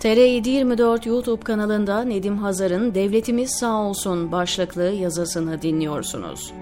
TR724 YouTube kanalında Nedim Hazar'ın Devletimiz Sağ Olsun başlıklı yazısını dinliyorsunuz.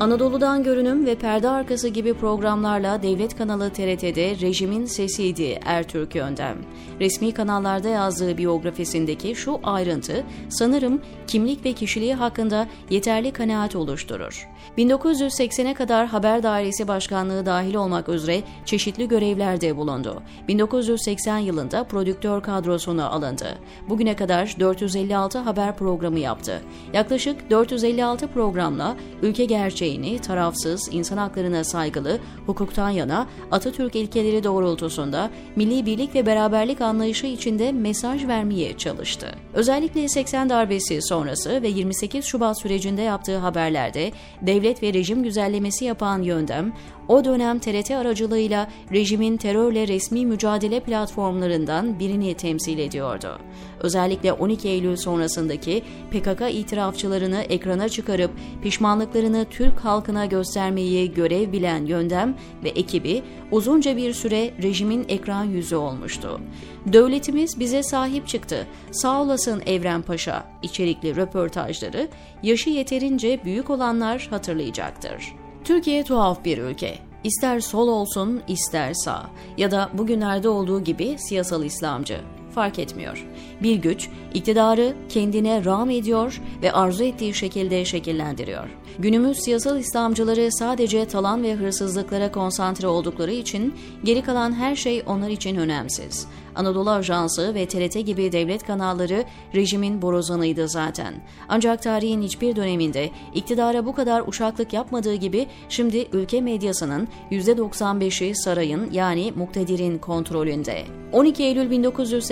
Anadolu'dan görünüm ve perde arkası gibi programlarla devlet kanalı TRT'de rejimin sesiydi Ertürk Yöndem. Resmi kanallarda yazdığı biyografisindeki şu ayrıntı sanırım kimlik ve kişiliği hakkında yeterli kanaat oluşturur. 1980'e kadar Haber Dairesi Başkanlığı dahil olmak üzere çeşitli görevlerde bulundu. 1980 yılında prodüktör kadrosuna alındı. Bugüne kadar 456 haber programı yaptı. Yaklaşık 456 programla ülke gerçeğini tarafsız, insan haklarına saygılı, hukuktan yana Atatürk ilkeleri doğrultusunda milli birlik ve beraberlik anlayışı içinde mesaj vermeye çalıştı. Özellikle 80 darbesi sonrası ve 28 Şubat sürecinde yaptığı haberlerde devlet ve rejim güzellemesi yapan yöndem, o dönem TRT aracılığıyla rejimin terörle resmi mücadele platformlarından birini temsil ediyordu. Özellikle 12 Eylül sonrasındaki PKK itirafçılarını ekrana çıkarıp pişmanlıklarını Türk halkına göstermeyi görev bilen Yöndem ve ekibi uzunca bir süre rejimin ekran yüzü olmuştu. Devletimiz bize sahip çıktı. Sağ olasın Evren Paşa içerikli röportajları yaşı yeterince büyük olanlar hatırlayacaktır. Türkiye tuhaf bir ülke. İster sol olsun, ister sağ ya da bugünlerde olduğu gibi siyasal İslamcı fark etmiyor. Bir güç iktidarı kendine rağm ediyor ve arzu ettiği şekilde şekillendiriyor. Günümüz siyasal İslamcıları sadece talan ve hırsızlıklara konsantre oldukları için geri kalan her şey onlar için önemsiz. Anadolu Ajansı ve TRT gibi devlet kanalları rejimin borazanıydı zaten. Ancak tarihin hiçbir döneminde iktidara bu kadar uşaklık yapmadığı gibi şimdi ülke medyasının %95'i sarayın yani muktedirin kontrolünde. 12 Eylül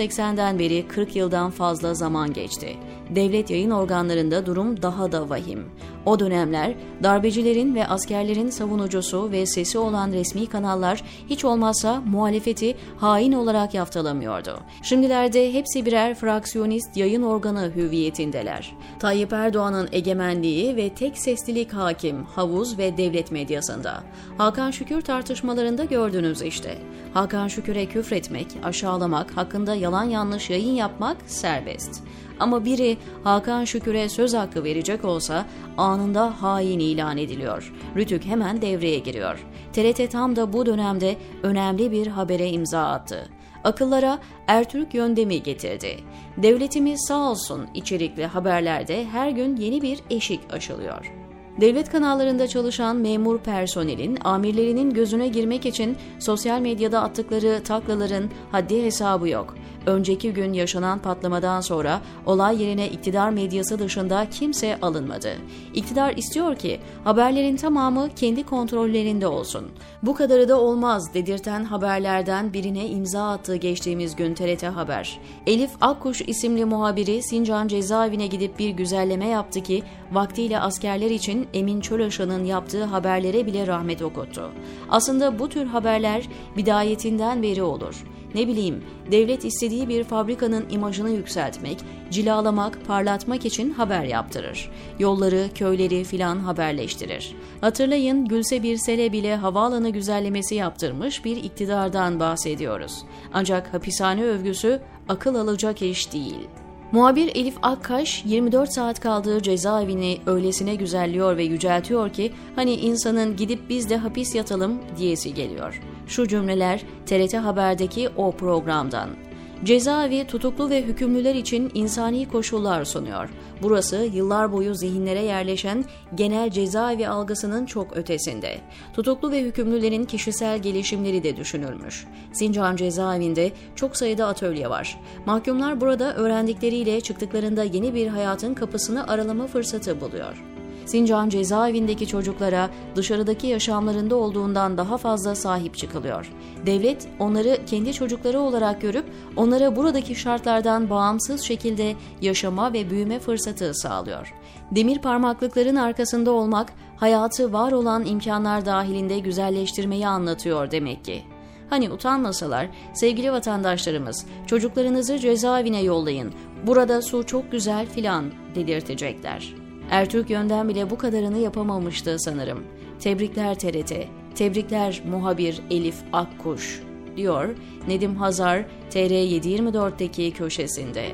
1980'den beri 40 yıldan fazla zaman geçti. Devlet yayın organlarında durum daha da vahim. O dönemler darbecilerin ve askerlerin savunucusu ve sesi olan resmi kanallar hiç olmazsa muhalefeti hain olarak yaftalamıyordu. Şimdilerde hepsi birer fraksiyonist yayın organı hüviyetindeler. Tayyip Erdoğan'ın egemenliği ve tek seslilik hakim havuz ve devlet medyasında. Hakan Şükür tartışmalarında gördünüz işte. Hakan Şükür'e küfretmek, aşağılamak, hakkında yalan yanlış yayın yapmak serbest. Ama biri Hakan Şükür'e söz hakkı verecek olsa anında hain ilan ediliyor. Rütük hemen devreye giriyor. TRT tam da bu dönemde önemli bir habere imza attı. Akıllara Ertürk yöndemi getirdi. Devletimiz sağ olsun içerikli haberlerde her gün yeni bir eşik açılıyor. Devlet kanallarında çalışan memur personelin amirlerinin gözüne girmek için sosyal medyada attıkları taklaların haddi hesabı yok. Önceki gün yaşanan patlamadan sonra olay yerine iktidar medyası dışında kimse alınmadı. İktidar istiyor ki haberlerin tamamı kendi kontrollerinde olsun. Bu kadarı da olmaz dedirten haberlerden birine imza attığı geçtiğimiz gün TRT Haber. Elif Akkuş isimli muhabiri Sincan cezaevine gidip bir güzelleme yaptı ki vaktiyle askerler için Emin Çölaşan'ın yaptığı haberlere bile rahmet okuttu. Aslında bu tür haberler bidayetinden beri olur. Ne bileyim, devlet istediği bir fabrikanın imajını yükseltmek, cilalamak, parlatmak için haber yaptırır. Yolları, köyleri filan haberleştirir. Hatırlayın Gülse Birsel'e bile havaalanı güzellemesi yaptırmış bir iktidardan bahsediyoruz. Ancak hapishane övgüsü akıl alacak iş değil. Muhabir Elif Akkaş 24 saat kaldığı cezaevini öylesine güzelliyor ve yüceltiyor ki hani insanın gidip biz de hapis yatalım diyesi geliyor. Şu cümleler TRT Haber'deki o programdan. Cezaevi tutuklu ve hükümlüler için insani koşullar sunuyor. Burası yıllar boyu zihinlere yerleşen genel cezaevi algısının çok ötesinde. Tutuklu ve hükümlülerin kişisel gelişimleri de düşünülmüş. Sincan cezaevinde çok sayıda atölye var. Mahkumlar burada öğrendikleriyle çıktıklarında yeni bir hayatın kapısını aralama fırsatı buluyor. Sincan cezaevindeki çocuklara dışarıdaki yaşamlarında olduğundan daha fazla sahip çıkılıyor. Devlet onları kendi çocukları olarak görüp onlara buradaki şartlardan bağımsız şekilde yaşama ve büyüme fırsatı sağlıyor. Demir parmaklıkların arkasında olmak hayatı var olan imkanlar dahilinde güzelleştirmeyi anlatıyor demek ki. Hani utanmasalar sevgili vatandaşlarımız çocuklarınızı cezaevine yollayın. Burada su çok güzel filan dedirtecekler. Ertürk yönden bile bu kadarını yapamamıştı sanırım. Tebrikler TRT, tebrikler muhabir Elif Akkuş diyor Nedim Hazar TR724'deki köşesinde.